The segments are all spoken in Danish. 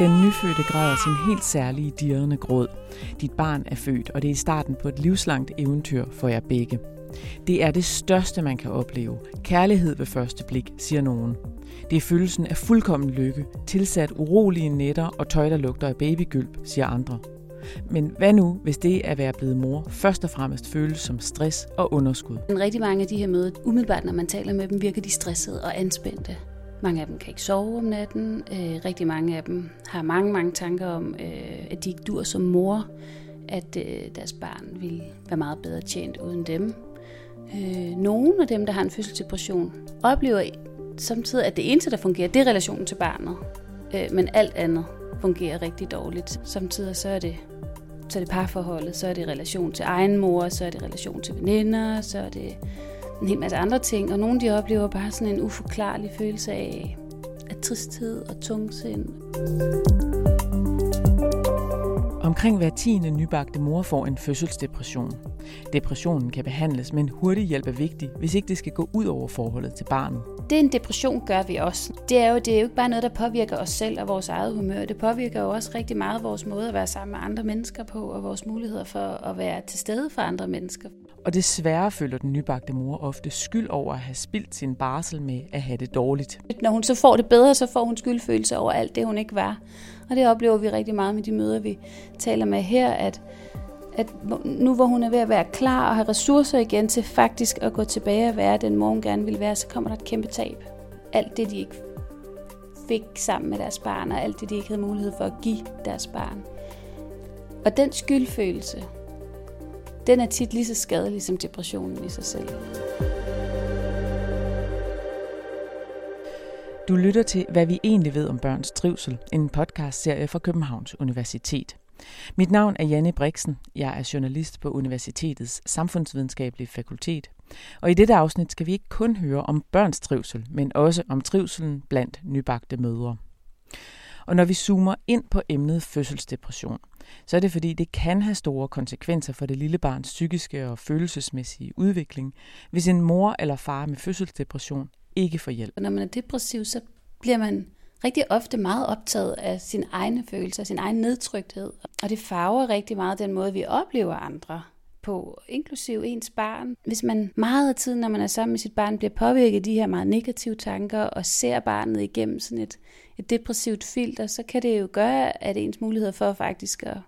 Den nyfødte græder sin helt særlige dirrende gråd. Dit barn er født, og det er starten på et livslangt eventyr for jer begge. Det er det største, man kan opleve. Kærlighed ved første blik, siger nogen. Det er følelsen af fuldkommen lykke, tilsat urolige nætter og tøj, der lugter af babygylp, siger andre. Men hvad nu, hvis det at være blevet mor først og fremmest føles som stress og underskud? Rigtig mange af de her møder, umiddelbart når man taler med dem, virker de stressede og anspændte. Mange af dem kan ikke sove om natten. Øh, rigtig mange af dem har mange, mange tanker om, øh, at de ikke dur som mor. At øh, deres barn vil være meget bedre tjent uden dem. Øh, nogle af dem, der har en fødselsdepression, oplever samtidig, at det eneste, der fungerer, det er relationen til barnet. Øh, men alt andet fungerer rigtig dårligt. Samtidig så er det så er det parforholdet, så er det relation til egen mor, så er det relation til veninder, så er det en hel masse andre ting. Og nogle de oplever bare sådan en uforklarlig følelse af, af tristhed og tungsind. Omkring hver tiende nybagte mor får en fødselsdepression. Depressionen kan behandles, men hurtig hjælp er vigtig, hvis ikke det skal gå ud over forholdet til barnet. Det en depression gør vi også. Det er, jo, det er jo ikke bare noget, der påvirker os selv og vores eget humør. Det påvirker jo også rigtig meget vores måde at være sammen med andre mennesker på, og vores muligheder for at være til stede for andre mennesker. Og desværre føler den nybagte mor ofte skyld over at have spildt sin barsel med at have det dårligt. Når hun så får det bedre, så får hun skyldfølelse over alt det, hun ikke var. Og det oplever vi rigtig meget med de møder, vi taler med her, at, at nu hvor hun er ved at være klar og have ressourcer igen til faktisk at gå tilbage og være den mor, hun gerne vil være, så kommer der et kæmpe tab. Alt det, de ikke fik sammen med deres barn, og alt det, de ikke havde mulighed for at give deres barn. Og den skyldfølelse, den er tit lige så skadelig som depressionen i sig selv. Du lytter til, hvad vi egentlig ved om børns trivsel, en podcastserie fra Københavns Universitet. Mit navn er Janne Brixen. Jeg er journalist på Universitetets Samfundsvidenskabelige Fakultet. Og i dette afsnit skal vi ikke kun høre om børns trivsel, men også om trivselen blandt nybagte mødre. Og når vi zoomer ind på emnet fødselsdepression, så er det fordi, det kan have store konsekvenser for det lille barns psykiske og følelsesmæssige udvikling, hvis en mor eller far med fødselsdepression ikke får hjælp. Når man er depressiv, så bliver man rigtig ofte meget optaget af sin egne følelser, sin egen nedtrykthed. Og det farver rigtig meget den måde, vi oplever andre på, inklusiv ens barn. Hvis man meget af tiden, når man er sammen med sit barn, bliver påvirket af de her meget negative tanker og ser barnet igennem sådan et, et depressivt filter, så kan det jo gøre, at ens mulighed for faktisk at,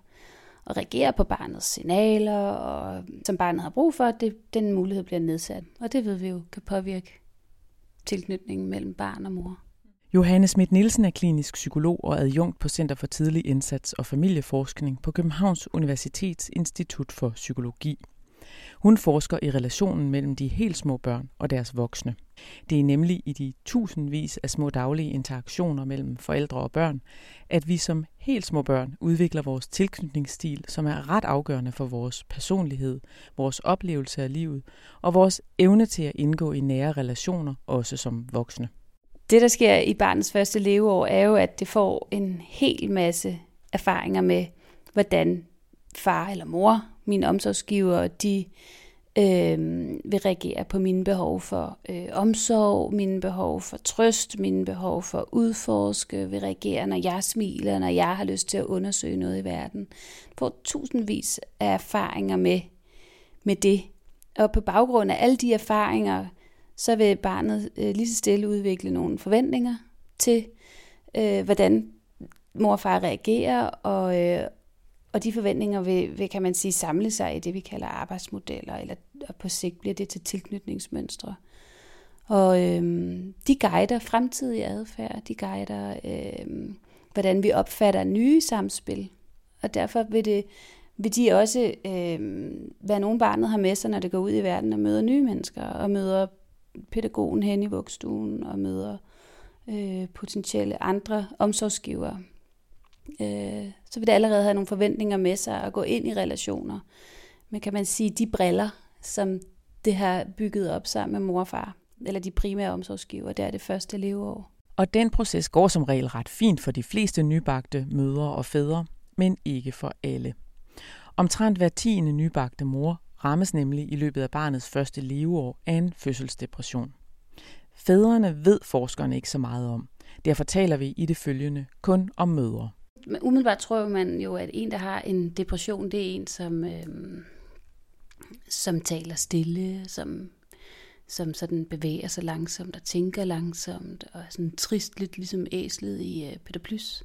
at reagere på barnets signaler, og som barnet har brug for, det, den mulighed bliver nedsat. Og det ved vi jo kan påvirke tilknytningen mellem barn og mor. Johanne Schmidt Nielsen er klinisk psykolog og adjunkt på Center for Tidlig Indsats og Familieforskning på Københavns Universitets Institut for Psykologi. Hun forsker i relationen mellem de helt små børn og deres voksne. Det er nemlig i de tusindvis af små daglige interaktioner mellem forældre og børn, at vi som helt små børn udvikler vores tilknytningsstil, som er ret afgørende for vores personlighed, vores oplevelse af livet og vores evne til at indgå i nære relationer, også som voksne. Det, der sker i barnets første leveår, er jo, at det får en hel masse erfaringer med, hvordan far eller mor, min omsorgsgiver, de øh, vil reagere på mine behov for øh, omsorg, mine behov for trøst, mine behov for udforske, vil reagere, når jeg smiler, når jeg har lyst til at undersøge noget i verden. Får tusindvis af erfaringer med, med det. Og på baggrund af alle de erfaringer, så vil barnet øh, lige så stille udvikle nogle forventninger til, øh, hvordan mor og far reagerer, og, øh, og de forventninger vil, vil, kan man sige, samle sig i det, vi kalder arbejdsmodeller, eller og på sigt bliver det til tilknytningsmønstre. Og øh, de guider fremtidig adfærd, de guider, øh, hvordan vi opfatter nye samspil. Og derfor vil, det, vil de også øh, være nogle barnet har med sig, når det går ud i verden og møder nye mennesker, og møder pædagogen hen i vugstuen, og møder øh, potentielle andre omsorgsgivere øh, så vil det allerede have nogle forventninger med sig at gå ind i relationer. Men kan man sige, de briller, som det har bygget op sammen med mor og far, eller de primære omsorgsgiver, det er det første leveår. Og den proces går som regel ret fint for de fleste nybagte mødre og fædre, men ikke for alle. Omtrent hver tiende nybagte mor rammes nemlig i løbet af barnets første leveår af en fødselsdepression. Fædrene ved forskerne ikke så meget om. Derfor taler vi i det følgende kun om mødre. umiddelbart tror man jo, at en, der har en depression, det er en, som, øh, som taler stille, som, som sådan bevæger sig langsomt og tænker langsomt, og er sådan trist, lidt ligesom æslet i øh, Peter Plys.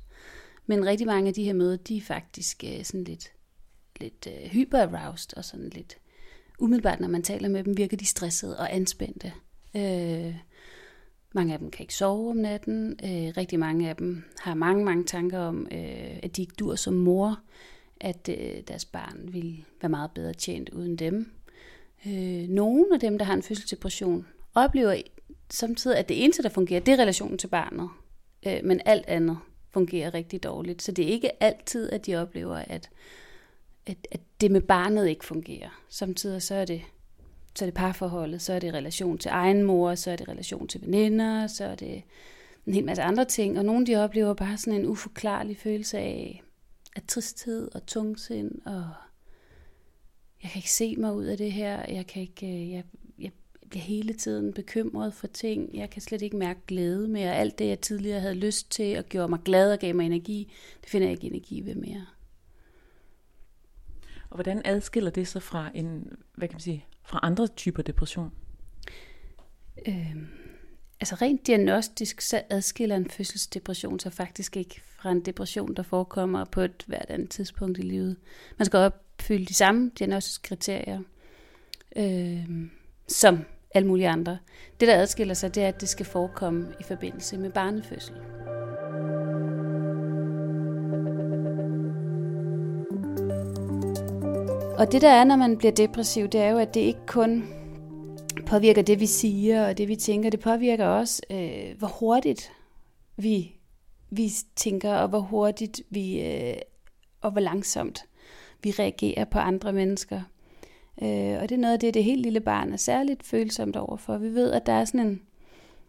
Men rigtig mange af de her møder, de er faktisk øh, sådan lidt, lidt øh, hyper-aroused og sådan lidt umiddelbart, når man taler med dem, virker de stressede og anspændte. Øh, mange af dem kan ikke sove om natten. Øh, rigtig mange af dem har mange, mange tanker om, øh, at de ikke dur som mor, at øh, deres barn vil være meget bedre tjent uden dem. Øh, nogle af dem, der har en fødselsdepression, oplever samtidig, at det eneste, der fungerer, det er relationen til barnet. Øh, men alt andet fungerer rigtig dårligt. Så det er ikke altid, at de oplever, at, at, at det med barnet ikke fungerer. Samtidig så er det så er det parforholdet, så er det relation til egen mor, så er det relation til veninder, så er det en hel masse andre ting. Og nogle de oplever bare sådan en uforklarlig følelse af, af tristhed og tungsind, og jeg kan ikke se mig ud af det her, jeg kan ikke, øh, jeg, jeg bliver hele tiden bekymret for ting, jeg kan slet ikke mærke glæde mere. Alt det, jeg tidligere havde lyst til og gjorde mig glad og gav mig energi, det finder jeg ikke energi ved mere. Og hvordan adskiller det sig fra en, hvad kan man sige, fra andre typer depression? Øhm, altså rent diagnostisk, så adskiller en fødselsdepression sig faktisk ikke fra en depression, der forekommer på et hvert andet tidspunkt i livet. Man skal opfylde de samme diagnostiske kriterier, øhm, som alle mulige andre. Det, der adskiller sig, det er, at det skal forekomme i forbindelse med barnefødsel. Og det der er, når man bliver depressiv, det er jo, at det ikke kun påvirker det, vi siger og det, vi tænker. Det påvirker også, øh, hvor hurtigt vi, vi tænker, og hvor hurtigt vi, øh, og hvor langsomt vi reagerer på andre mennesker. Øh, og det er noget af det, det helt lille barn er særligt følsomt overfor. Vi ved, at der er sådan en,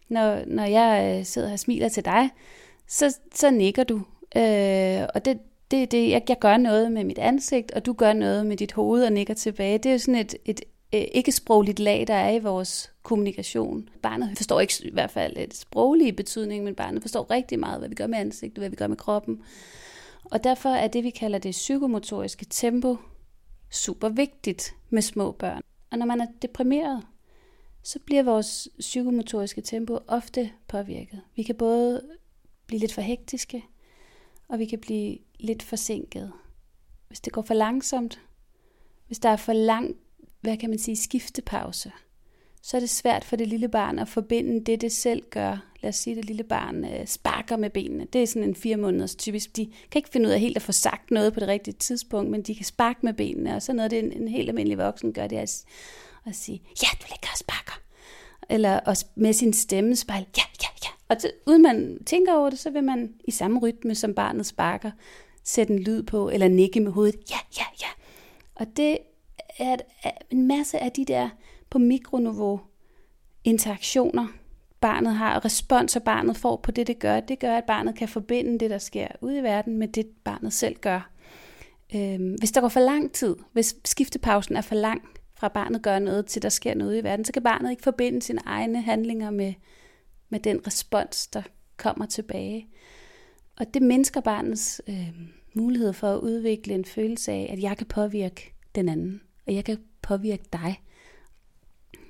når, når jeg øh, sidder og smiler til dig, så, så nikker du. Øh, og det, det er det, jeg, jeg gør noget med mit ansigt, og du gør noget med dit hoved og nikker tilbage. Det er jo sådan et, et øh, ikke-sprogligt lag, der er i vores kommunikation. Barnet forstår ikke i hvert fald et sproglige betydning, men barnet forstår rigtig meget, hvad vi gør med ansigtet, hvad vi gør med kroppen. Og derfor er det, vi kalder det psykomotoriske tempo, super vigtigt med små børn. Og når man er deprimeret, så bliver vores psykomotoriske tempo ofte påvirket. Vi kan både blive lidt for hektiske, og vi kan blive lidt forsinket. Hvis det går for langsomt, hvis der er for lang, hvad kan man sige, skiftepause, så er det svært for det lille barn at forbinde det, det selv gør. Lad os sige, at det lille barn øh, sparker med benene. Det er sådan en fire måneders typisk. De kan ikke finde ud af helt at få sagt noget på det rigtige tidspunkt, men de kan sparke med benene, og så noget, det en, en helt almindelig voksen gør, det er at, at sige, ja, du ligger og sparker. Eller også med sin stemme spejl, ja, ja, ja. Og så, uden man tænker over det, så vil man i samme rytme, som barnet sparker, sætte en lyd på, eller nikke med hovedet, ja, ja, ja. Og det er en masse af de der på mikroniveau interaktioner, barnet har, og responser barnet får på det, det gør, det gør, at barnet kan forbinde det, der sker ude i verden, med det, barnet selv gør. Øhm, hvis der går for lang tid, hvis skiftepausen er for lang, fra barnet gør noget, til der sker noget i verden, så kan barnet ikke forbinde sine egne handlinger med, med den respons, der kommer tilbage. Og det mindsker barnets øh, mulighed for at udvikle en følelse af, at jeg kan påvirke den anden, og jeg kan påvirke dig.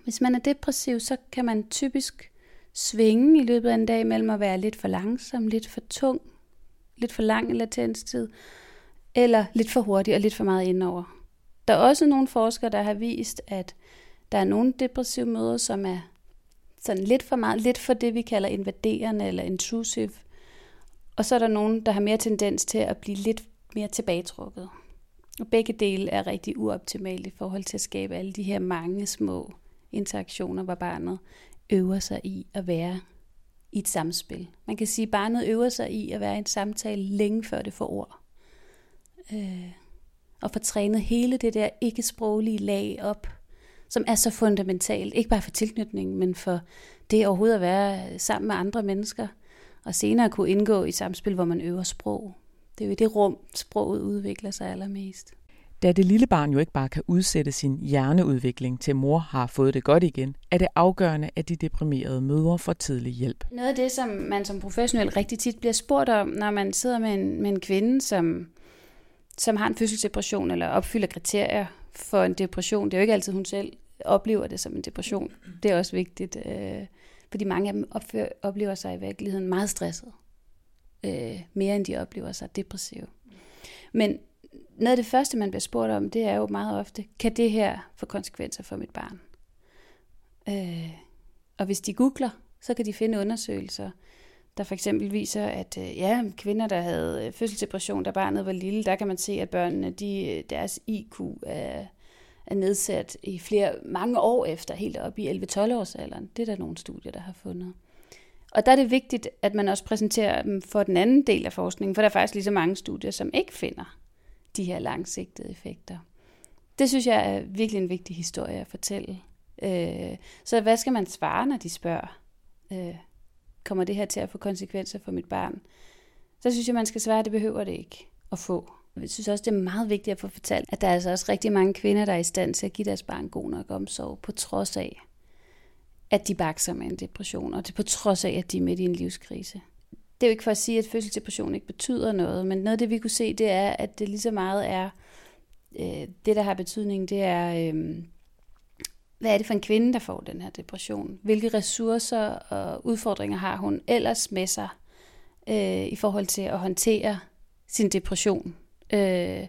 Hvis man er depressiv, så kan man typisk svinge i løbet af en dag mellem at være lidt for langsom, lidt for tung, lidt for lang i latenstid, eller lidt for hurtig og lidt for meget indover. Der er også nogle forskere, der har vist, at der er nogle depressive møder, som er sådan lidt for meget, lidt for det, vi kalder invaderende eller intrusive. Og så er der nogen, der har mere tendens til at blive lidt mere tilbagetrukket. Og begge dele er rigtig uoptimale i forhold til at skabe alle de her mange små interaktioner, hvor barnet øver sig i at være i et samspil. Man kan sige, at barnet øver sig i at være i en samtale længe før det får ord. Øh, og får trænet hele det der ikke-sproglige lag op, som er så fundamentalt, ikke bare for tilknytningen, men for det overhovedet at være sammen med andre mennesker, og senere kunne indgå i samspil, hvor man øver sprog. Det er jo i det rum, sproget udvikler sig allermest. Da det lille barn jo ikke bare kan udsætte sin hjerneudvikling til mor har fået det godt igen, er det afgørende, at de deprimerede mødre får tidlig hjælp. Noget af det, som man som professionel rigtig tit bliver spurgt om, når man sidder med en, med en kvinde, som, som har en fødselsdepression eller opfylder kriterier for en depression, det er jo ikke altid, hun selv oplever det som en depression. Det er også vigtigt, øh, fordi mange af dem opfører, oplever sig i virkeligheden meget stresset. Øh, mere end de oplever sig depressive. Men noget af det første, man bliver spurgt om, det er jo meget ofte, kan det her få konsekvenser for mit barn? Øh, og hvis de googler, så kan de finde undersøgelser, der for eksempel viser, at øh, ja, kvinder, der havde øh, fødselsdepression, da barnet var lille, der kan man se, at børnene, de, øh, deres IQ er, er nedsat i flere, mange år efter, helt op i 11-12 års alderen. Det er der nogle studier, der har fundet. Og der er det vigtigt, at man også præsenterer dem for den anden del af forskningen, for der er faktisk lige så mange studier, som ikke finder de her langsigtede effekter. Det synes jeg er virkelig en vigtig historie at fortælle. Øh, så hvad skal man svare, når de spørger, øh, kommer det her til at få konsekvenser for mit barn? Så synes jeg, man skal svare, at det behøver det ikke at få. Jeg synes også, det er meget vigtigt at få fortalt, at der er altså også rigtig mange kvinder, der er i stand til at give deres barn god nok omsorg, på trods af, at de bakser med en depression, og det på trods af, at de er midt i en livskrise. Det er jo ikke for at sige, at fødselsdepression ikke betyder noget, men noget af det, vi kunne se, det er, at det lige så meget er, øh, det der har betydning, det er, øh, hvad er det for en kvinde, der får den her depression? Hvilke ressourcer og udfordringer har hun ellers med sig øh, i forhold til at håndtere sin depression? Øh,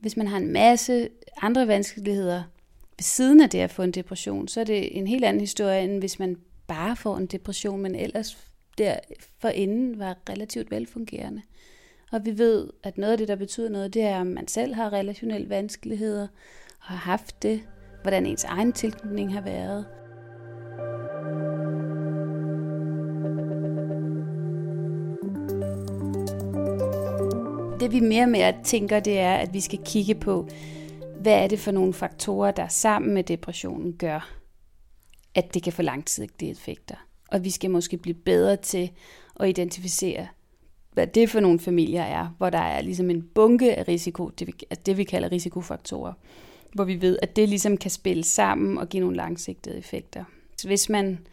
hvis man har en masse andre vanskeligheder ved siden af det at få en depression, så er det en helt anden historie, end hvis man bare får en depression, men ellers der forinden var relativt velfungerende. Og vi ved, at noget af det, der betyder noget, det er, om man selv har relationelle vanskeligheder, og har haft det, hvordan ens egen tilknytning har været. Det vi mere med at tænker, det er, at vi skal kigge på, hvad er det for nogle faktorer, der sammen med depressionen gør, at det kan få langsigtede effekter. Og vi skal måske blive bedre til at identificere, hvad det for nogle familier er, hvor der er ligesom en bunke af risiko, det vi, altså det vi kalder risikofaktorer, hvor vi ved, at det ligesom kan spille sammen og give nogle langsigtede effekter. Så hvis man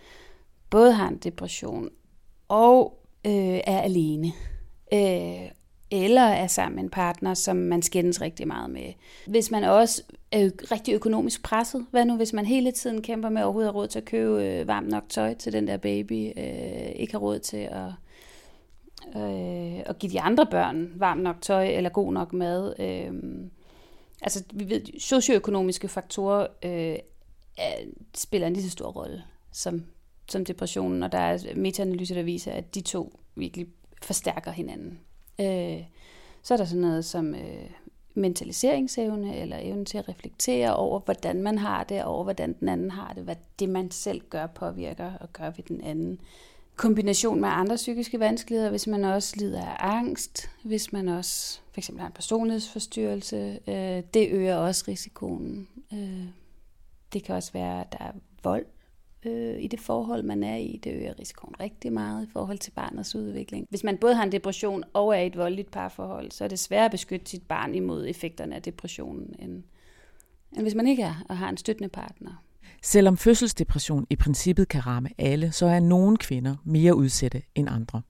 både har en depression og øh, er alene, øh, eller er sammen med en partner, som man skændes rigtig meget med. Hvis man også er rigtig økonomisk presset, hvad nu hvis man hele tiden kæmper med overhovedet at råd til at købe øh, varmt nok tøj til den der baby, øh, ikke har råd til at, øh, at give de andre børn varmt nok tøj eller god nok mad. Øh, altså vi ved, socioøkonomiske faktorer øh, er, spiller en lige så stor rolle som, som depressionen, og der er metaanalyser, der viser, at de to virkelig forstærker hinanden. Øh, så er der sådan noget som øh, mentaliseringsevne, eller evnen til at reflektere over, hvordan man har det, og over hvordan den anden har det, hvad det man selv gør påvirker og gør ved den anden. Kombination med andre psykiske vanskeligheder, hvis man også lider af angst, hvis man også for eksempel har en personlighedsforstyrrelse, øh, det øger også risikoen. Øh, det kan også være, at der er vold øh, i det forhold, man er i. Det øger risikoen rigtig meget i forhold til barnets udvikling. Hvis man både har en depression og er i et voldeligt parforhold, så er det sværere at beskytte sit barn imod effekterne af depressionen, end, end hvis man ikke er og har en støttende partner. Selvom fødselsdepression i princippet kan ramme alle, så er nogle kvinder mere udsatte end andre.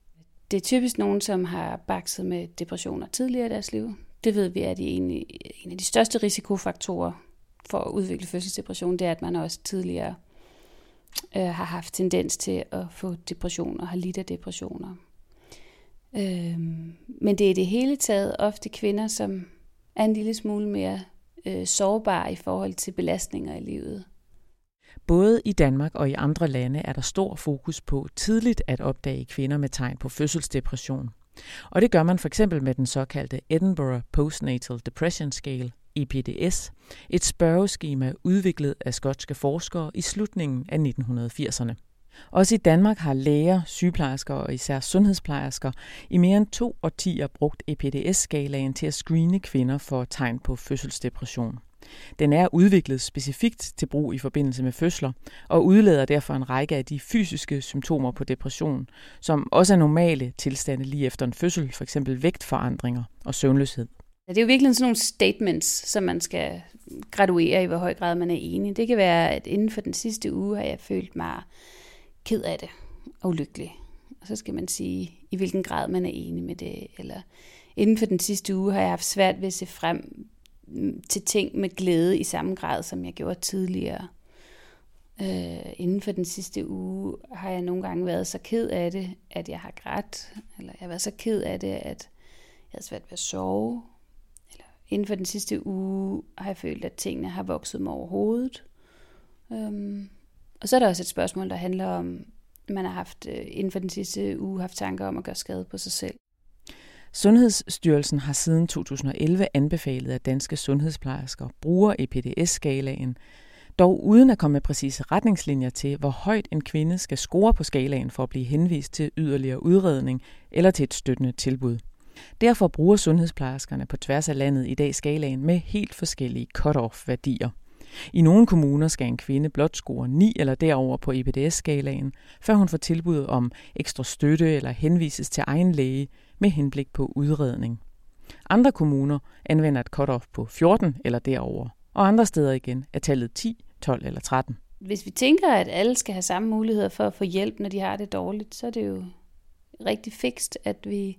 Det er typisk nogen, som har bakset med depressioner tidligere i deres liv. Det ved vi, at en, en af de største risikofaktorer for at udvikle fødselsdepression, det er, at man også tidligere øh, har haft tendens til at få depressioner, har lidt af depressioner. Øh, men det er det hele taget ofte kvinder, som er en lille smule mere øh, sårbare i forhold til belastninger i livet. Både i Danmark og i andre lande er der stor fokus på tidligt at opdage kvinder med tegn på fødselsdepression. Og det gør man for eksempel med den såkaldte Edinburgh Postnatal Depression Scale, EPDS, et spørgeskema udviklet af skotske forskere i slutningen af 1980'erne. Også i Danmark har læger, sygeplejersker og især sundhedsplejersker i mere end to årtier brugt EPDS-skalaen til at screene kvinder for tegn på fødselsdepression. Den er udviklet specifikt til brug i forbindelse med fødsler og udlader derfor en række af de fysiske symptomer på depression, som også er normale tilstande lige efter en fødsel, f.eks. vægtforandringer og søvnløshed. Det er jo virkelig sådan nogle statements, som man skal graduere i, hvor høj grad man er enig. Det kan være, at inden for den sidste uge har jeg følt mig ked af det og ulykkelig. Og så skal man sige, i hvilken grad man er enig med det. Eller inden for den sidste uge har jeg haft svært ved at se frem mm, til ting med glæde i samme grad, som jeg gjorde tidligere. Øh, inden for den sidste uge har jeg nogle gange været så ked af det, at jeg har grædt, eller jeg har været så ked af det, at jeg har svært ved at sove. Inden for den sidste uge har jeg følt, at tingene har vokset mig over hovedet. Øhm, og så er der også et spørgsmål, der handler om, at man har haft øh, inden for den sidste uge haft tanker om at gøre skade på sig selv. Sundhedsstyrelsen har siden 2011 anbefalet, at danske sundhedsplejersker bruger EPDS-skalaen, dog uden at komme med præcise retningslinjer til, hvor højt en kvinde skal score på skalaen for at blive henvist til yderligere udredning eller til et støttende tilbud. Derfor bruger sundhedsplejerskerne på tværs af landet i dag skalaen med helt forskellige cut-off-værdier. I nogle kommuner skal en kvinde blot score 9 eller derover på EPDS-skalaen, før hun får tilbud om ekstra støtte eller henvises til egen læge med henblik på udredning. Andre kommuner anvender et cut-off på 14 eller derover, og andre steder igen er tallet 10, 12 eller 13. Hvis vi tænker, at alle skal have samme muligheder for at få hjælp, når de har det dårligt, så er det jo rigtig fikst, at vi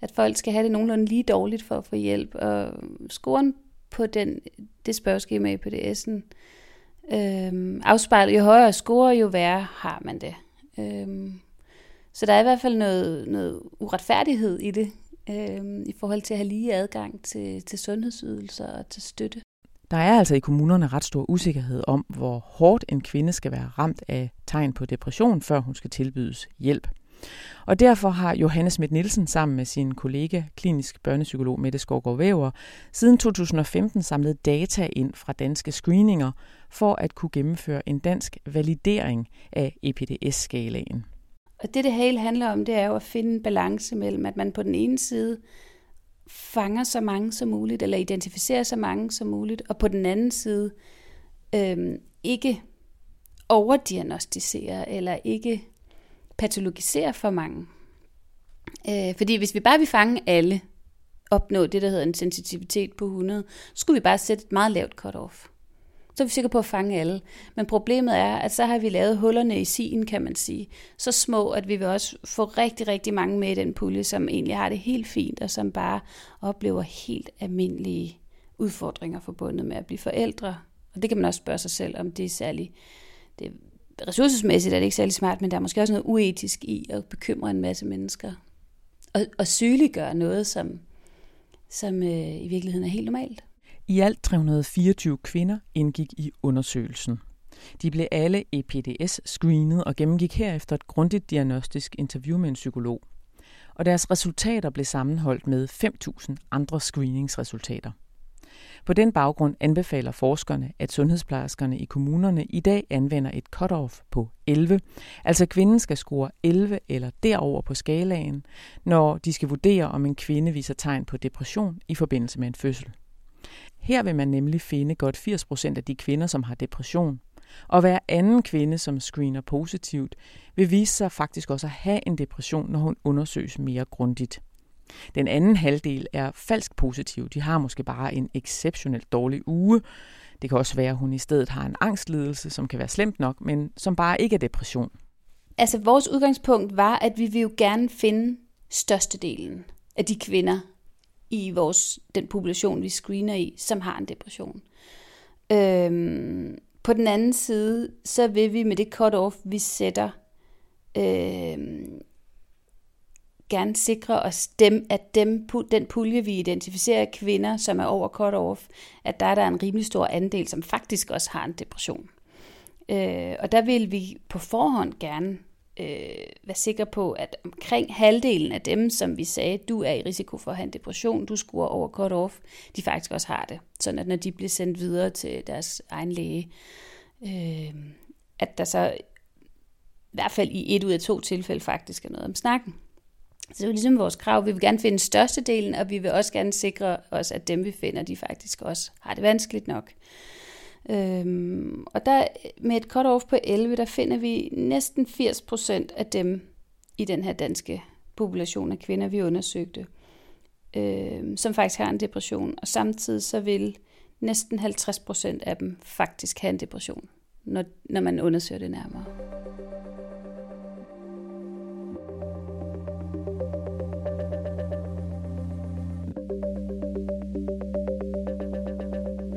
at folk skal have det nogenlunde lige dårligt for at få hjælp. Og scoren på den, det spørgeskema i PDS'en øhm, afspejler, jo højere score, jo værre har man det. Øhm, så der er i hvert fald noget, noget uretfærdighed i det, øhm, i forhold til at have lige adgang til, til sundhedsydelser og til støtte. Der er altså i kommunerne ret stor usikkerhed om, hvor hårdt en kvinde skal være ramt af tegn på depression, før hun skal tilbydes hjælp. Og derfor har Johannes Schmidt Nielsen sammen med sin kollega, klinisk børnepsykolog Mette Skovgaard Væver, siden 2015 samlet data ind fra danske screeninger for at kunne gennemføre en dansk validering af EPDS-skalaen. Og det, det hele handler om, det er jo at finde en balance mellem, at man på den ene side fanger så mange som muligt, eller identificerer så mange som muligt, og på den anden side øhm, ikke overdiagnostiserer, eller ikke patologisere for mange. Øh, fordi hvis vi bare vil fange alle, opnå det, der hedder en sensitivitet på 100, så skulle vi bare sætte et meget lavt cut-off. Så er vi sikre på at fange alle. Men problemet er, at så har vi lavet hullerne i sigen, kan man sige. Så små, at vi vil også få rigtig, rigtig mange med i den pulje, som egentlig har det helt fint, og som bare oplever helt almindelige udfordringer forbundet med at blive forældre. Og det kan man også spørge sig selv, om det er særlig det ressourcesmæssigt er det ikke særlig smart, men der er måske også noget uetisk i at bekymre en masse mennesker. Og, og sygeliggøre noget, som, som øh, i virkeligheden er helt normalt. I alt 324 kvinder indgik i undersøgelsen. De blev alle EPDS-screenet og gennemgik herefter et grundigt diagnostisk interview med en psykolog. Og deres resultater blev sammenholdt med 5.000 andre screeningsresultater. På den baggrund anbefaler forskerne, at sundhedsplejerskerne i kommunerne i dag anvender et cut-off på 11, altså kvinden skal score 11 eller derover på skalaen, når de skal vurdere, om en kvinde viser tegn på depression i forbindelse med en fødsel. Her vil man nemlig finde godt 80 procent af de kvinder, som har depression, og hver anden kvinde, som screener positivt, vil vise sig faktisk også at have en depression, når hun undersøges mere grundigt. Den anden halvdel er falsk positiv. De har måske bare en exceptionelt dårlig uge. Det kan også være, at hun i stedet har en angstlidelse, som kan være slemt nok, men som bare ikke er depression. Altså vores udgangspunkt var, at vi vil jo gerne finde størstedelen af de kvinder i vores, den population, vi screener i, som har en depression. Øhm, på den anden side, så vil vi med det cut-off, vi sætter, øhm, gerne sikre os dem, at dem, den pulje, vi identificerer kvinder, som er over cut-off, at der er der en rimelig stor andel, som faktisk også har en depression. Øh, og der vil vi på forhånd gerne øh, være sikre på, at omkring halvdelen af dem, som vi sagde, du er i risiko for at have en depression, du scorer over cut-off, de faktisk også har det. Sådan at når de bliver sendt videre til deres egen læge, øh, at der så i hvert fald i et ud af to tilfælde faktisk er noget om snakken. Så det er ligesom vores krav. Vi vil gerne finde størstedelen, og vi vil også gerne sikre os, at dem vi finder, de faktisk også har det vanskeligt nok. Øhm, og der med et cut-off på 11, der finder vi næsten 80% af dem i den her danske population af kvinder, vi undersøgte, øhm, som faktisk har en depression, og samtidig så vil næsten 50% af dem faktisk have en depression, når, når man undersøger det nærmere.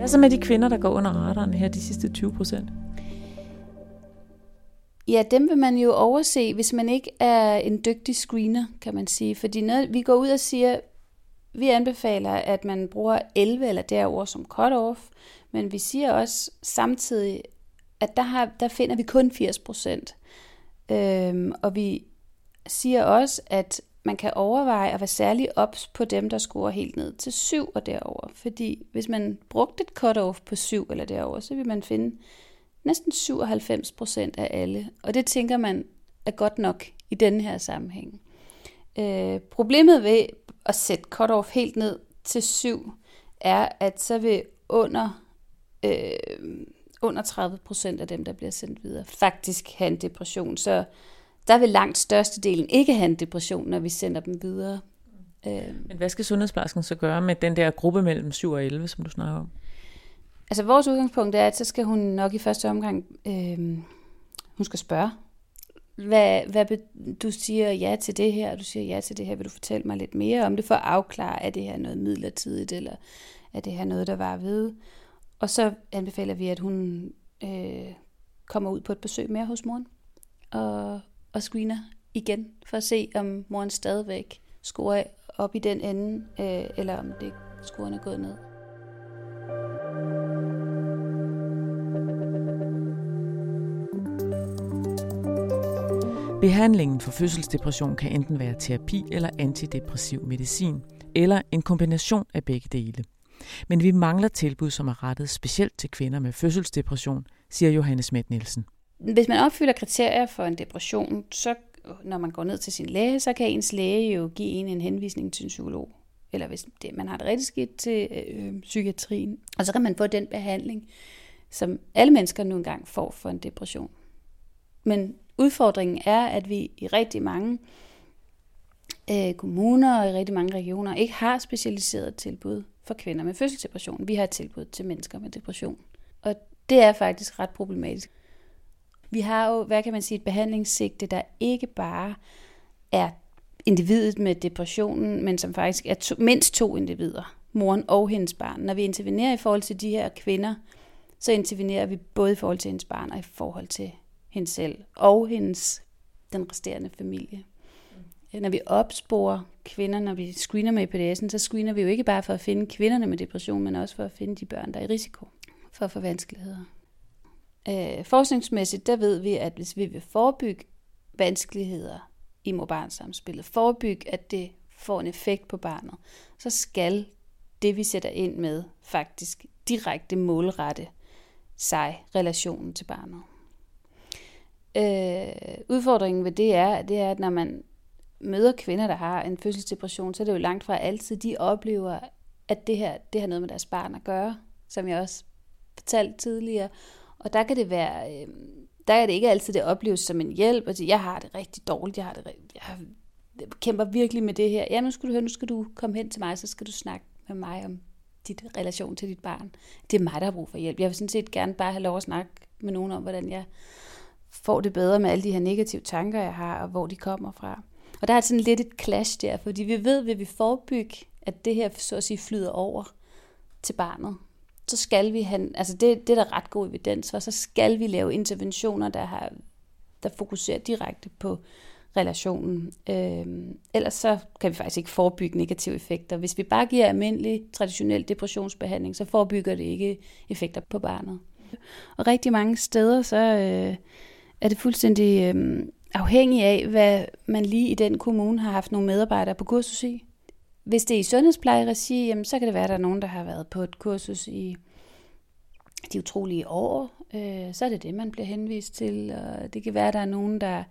Hvad så med de kvinder, der går under radaren her de sidste 20 procent? Ja, dem vil man jo overse, hvis man ikke er en dygtig screener, kan man sige. Fordi noget, vi går ud og siger, vi anbefaler, at man bruger 11 eller derover som cut-off, men vi siger også samtidig, at der, har, der finder vi kun 80 procent. Øhm, og vi siger også, at man kan overveje at være særlig ops på dem, der scorer helt ned til 7 og derover. Fordi hvis man brugte et cut-off på 7 eller derover, så vil man finde næsten 97 procent af alle. Og det tænker man er godt nok i denne her sammenhæng. Øh, problemet ved at sætte cut-off helt ned til 7 er, at så vil under, øh, under 30 procent af dem, der bliver sendt videre, faktisk have en depression. Så der vil langt størstedelen ikke have en depression, når vi sender dem videre. Øh. Men hvad skal sundhedsplejersken så gøre med den der gruppe mellem 7 og 11, som du snakker om? Altså vores udgangspunkt er, at så skal hun nok i første omgang, øh, hun skal spørge, hvad, hvad du siger ja til det her, og du siger ja til det her, vil du fortælle mig lidt mere om det, for at afklare, er det her noget midlertidigt, eller er det her noget, der var ved. Og så anbefaler vi, at hun øh, kommer ud på et besøg mere hos moren, og, og screener igen, for at se, om moren stadigvæk scorer op i den ende, øh, eller om det scoren er gået ned. Behandlingen for fødselsdepression kan enten være terapi eller antidepressiv medicin, eller en kombination af begge dele. Men vi mangler tilbud, som er rettet specielt til kvinder med fødselsdepression, siger Johannes Schmidt Nielsen. Hvis man opfylder kriterier for en depression, så når man går ned til sin læge, så kan ens læge jo give en en henvisning til en psykolog. Eller hvis det, man har det rigtig skidt til øh, psykiatrien. Og så kan man få den behandling, som alle mennesker nu engang får for en depression. Men udfordringen er, at vi i rigtig mange øh, kommuner og i rigtig mange regioner ikke har specialiseret tilbud for kvinder med fødselsdepression. Vi har et tilbud til mennesker med depression. Og det er faktisk ret problematisk. Vi har jo, hvad kan man sige, et behandlingssigte, der ikke bare er individet med depressionen, men som faktisk er to, mindst to individer, moren og hendes barn. Når vi intervenerer i forhold til de her kvinder, så intervenerer vi både i forhold til hendes barn og i forhold til hende selv og hendes, den resterende familie. Mm. Når vi opsporer kvinder, når vi screener med IPDS'en, så screener vi jo ikke bare for at finde kvinderne med depression, men også for at finde de børn, der er i risiko for at få vanskeligheder. Øh, forskningsmæssigt, der ved vi, at hvis vi vil forebygge vanskeligheder i mor-barn-samspillet, forebygge, at det får en effekt på barnet, så skal det, vi sætter ind med, faktisk direkte målrette sig relationen til barnet. Øh, udfordringen ved det er, det er, at når man møder kvinder, der har en fødselsdepression, så er det jo langt fra altid, de oplever, at det her, det har noget med deres barn at gøre, som jeg også fortalte tidligere. Og der kan det være, øh, der er det ikke altid, det opleves som en hjælp, og jeg har det rigtig dårligt, jeg har det jeg, kæmper virkelig med det her. Ja, nu skal du høre, nu skal du komme hen til mig, så skal du snakke med mig om dit relation til dit barn. Det er mig, der har brug for hjælp. Jeg vil sådan set gerne bare have lov at snakke med nogen om, hvordan jeg får det bedre med alle de her negative tanker, jeg har, og hvor de kommer fra. Og der er sådan lidt et clash der, fordi vi ved, vil vi forebygge, at det her så at sige flyder over til barnet. Så skal vi have, altså det, det er der ret god evidens for, så skal vi lave interventioner, der, har, der fokuserer direkte på relationen. Øhm, ellers så kan vi faktisk ikke forebygge negative effekter. Hvis vi bare giver almindelig traditionel depressionsbehandling, så forebygger det ikke effekter på barnet. Og rigtig mange steder, så, øh, er det fuldstændig øh, afhængig af, hvad man lige i den kommune har haft nogle medarbejdere på kursus i. Hvis det er i sundhedsplejeregi, jamen, så kan det være, at der er nogen, der har været på et kursus i de utrolige år. Øh, så er det det, man bliver henvist til. Og det kan være, at der er nogen, der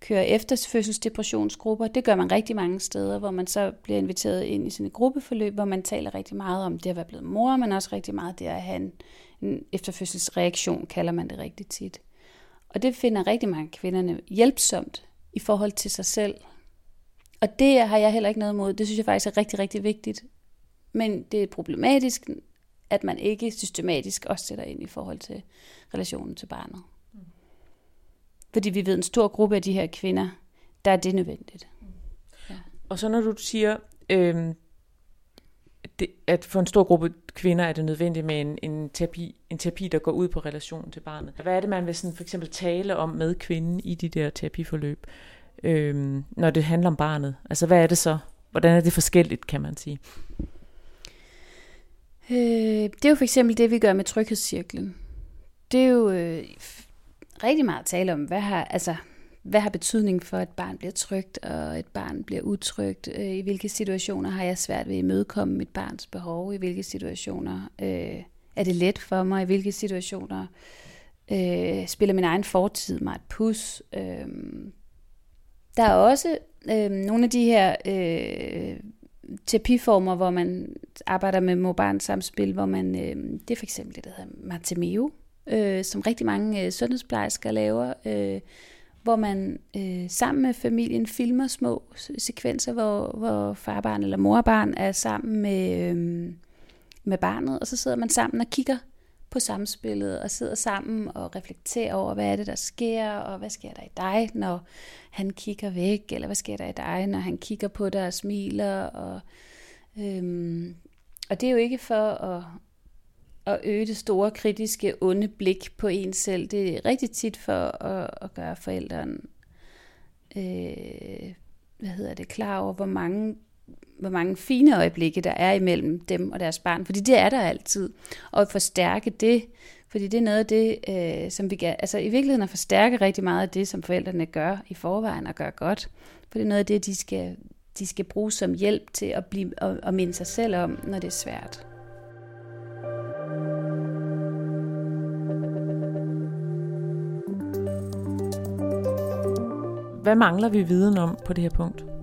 kører efterfødselsdepressionsgrupper. Det gør man rigtig mange steder, hvor man så bliver inviteret ind i sine gruppeforløb, hvor man taler rigtig meget om det at være blevet mor, men også rigtig meget det at have en, en efterfødselsreaktion, kalder man det rigtig tit. Og det finder rigtig mange kvinderne hjælpsomt i forhold til sig selv. Og det har jeg heller ikke noget imod. Det synes jeg faktisk er rigtig, rigtig vigtigt. Men det er problematisk, at man ikke systematisk også sætter ind i forhold til relationen til barnet. Mm. Fordi vi ved, en stor gruppe af de her kvinder, der er det nødvendigt. Ja. Og så når du siger, øh, det, at for en stor gruppe kvinder er det nødvendigt med en, en, terapi, en terapi, der går ud på relationen til barnet. Hvad er det, man vil sådan for eksempel tale om med kvinden i de der terapiforløb, øh, når det handler om barnet? Altså hvad er det så? Hvordan er det forskelligt, kan man sige? Øh, det er jo for eksempel det, vi gør med tryghedscirklen. Det er jo øh, rigtig meget at tale om, hvad har, altså, hvad har betydning for, at et barn bliver trygt, og et barn bliver utrygt? Øh, I hvilke situationer har jeg svært ved at imødekomme mit barns behov? I hvilke situationer øh, er det let for mig? I hvilke situationer øh, spiller min egen fortid mig et pus? Øh, der er også øh, nogle af de her øh, terapiformer, hvor man arbejder med mor samspil, hvor man, øh, det er for eksempel det, der hedder Martemeo, øh, som rigtig mange øh, sundhedsplejersker laver, øh, hvor man øh, sammen med familien filmer små sekvenser, hvor, hvor farbarn eller morbarn er sammen med, øh, med barnet, og så sidder man sammen og kigger på samspillet, og sidder sammen og reflekterer over, hvad er det, der sker, og hvad sker der i dig, når han kigger væk, eller hvad sker der i dig, når han kigger på dig og smiler, og, øhm, og det er jo ikke for at, at øge det store, kritiske, onde blik på en selv. Det er rigtig tit for at, at gøre forældrene øh, hvad hedder det, klar over, hvor mange, hvor mange fine øjeblikke der er imellem dem og deres barn. Fordi det er der altid. Og at forstærke det, fordi det er noget af det, øh, som vi gør, altså i virkeligheden at forstærke rigtig meget af det, som forældrene gør i forvejen og gør godt. For det er noget af det, de skal, de skal bruge som hjælp til at, blive, at, at minde sig selv om, når det er svært. Hvad mangler vi viden om på det her punkt?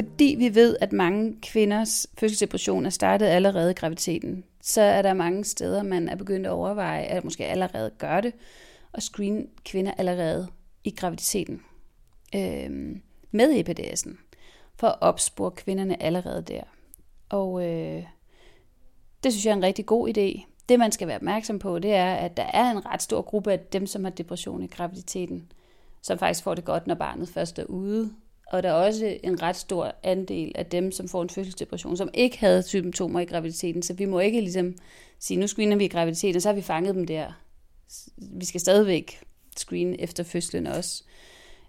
Fordi vi ved, at mange kvinders fødselsdepression er startet allerede i graviditeten, så er der mange steder, man er begyndt at overveje, at måske allerede gør det, og screen kvinder allerede i graviditeten øh, med EPDS'en, for at opspore kvinderne allerede der. Og øh, det synes jeg er en rigtig god idé. Det man skal være opmærksom på, det er, at der er en ret stor gruppe af dem, som har depression i graviditeten, som faktisk får det godt, når barnet først er ude. Og der er også en ret stor andel af dem, som får en fødselsdepression, som ikke havde symptomer i graviditeten. Så vi må ikke ligesom sige, nu screener vi i graviditeten, så har vi fanget dem der. Vi skal stadigvæk screene efter fødslen også.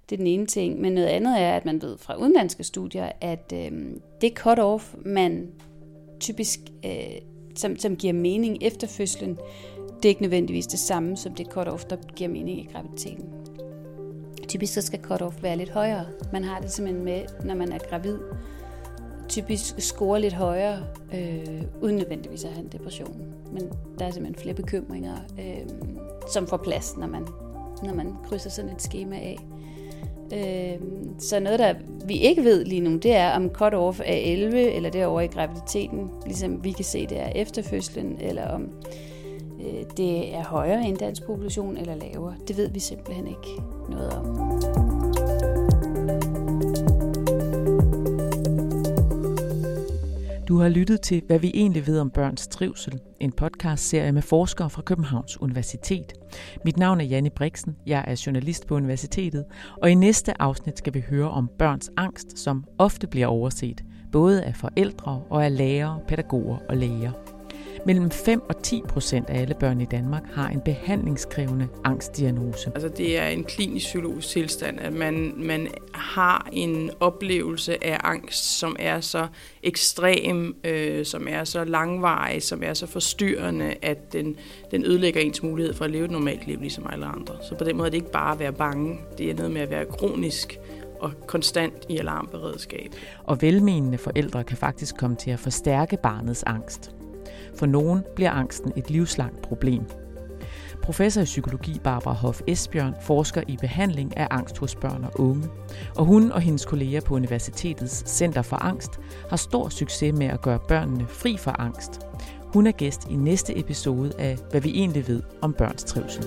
Det er den ene ting. Men noget andet er, at man ved fra udenlandske studier, at øh, det cut-off, man typisk, øh, som, som giver mening efter fødslen, det er ikke nødvendigvis det samme som det cut-off, der giver mening i graviditeten. Typisk så skal cut-off være lidt højere. Man har det simpelthen med, når man er gravid. Typisk score lidt højere, øh, uden nødvendigvis at have en depression. Men der er simpelthen flere bekymringer, øh, som får plads, når man, når man krydser sådan et schema af. Øh, så noget, der vi ikke ved lige nu, det er, om cut-off er 11, eller derovre i graviditeten, ligesom vi kan se det er efter fødslen, eller om Øh, det er højere end dansk population eller lavere. Det ved vi simpelthen ikke noget om. Du har lyttet til, hvad vi egentlig ved om børns trivsel, en podcast-serie med forskere fra Københavns Universitet. Mit navn er Janne Brixen, jeg er journalist på universitetet, og i næste afsnit skal vi høre om børns angst, som ofte bliver overset, både af forældre og af lærere, pædagoger og læger. Mellem 5 og 10 procent af alle børn i Danmark har en behandlingskrævende angstdiagnose. Altså det er en klinisk psykologisk tilstand, at man, man har en oplevelse af angst, som er så ekstrem, øh, som er så langvarig, som er så forstyrrende, at den, den ødelægger ens mulighed for at leve et normalt liv ligesom alle andre. Så på den måde er det ikke bare at være bange, det er noget med at være kronisk og konstant i alarmberedskab. Og velmenende forældre kan faktisk komme til at forstærke barnets angst. For nogen bliver angsten et livslangt problem. Professor i psykologi Barbara Hoff Esbjørn forsker i behandling af angst hos børn og unge, og hun og hendes kolleger på Universitetets Center for Angst har stor succes med at gøre børnene fri for angst. Hun er gæst i næste episode af Hvad vi egentlig ved om børns trivsel.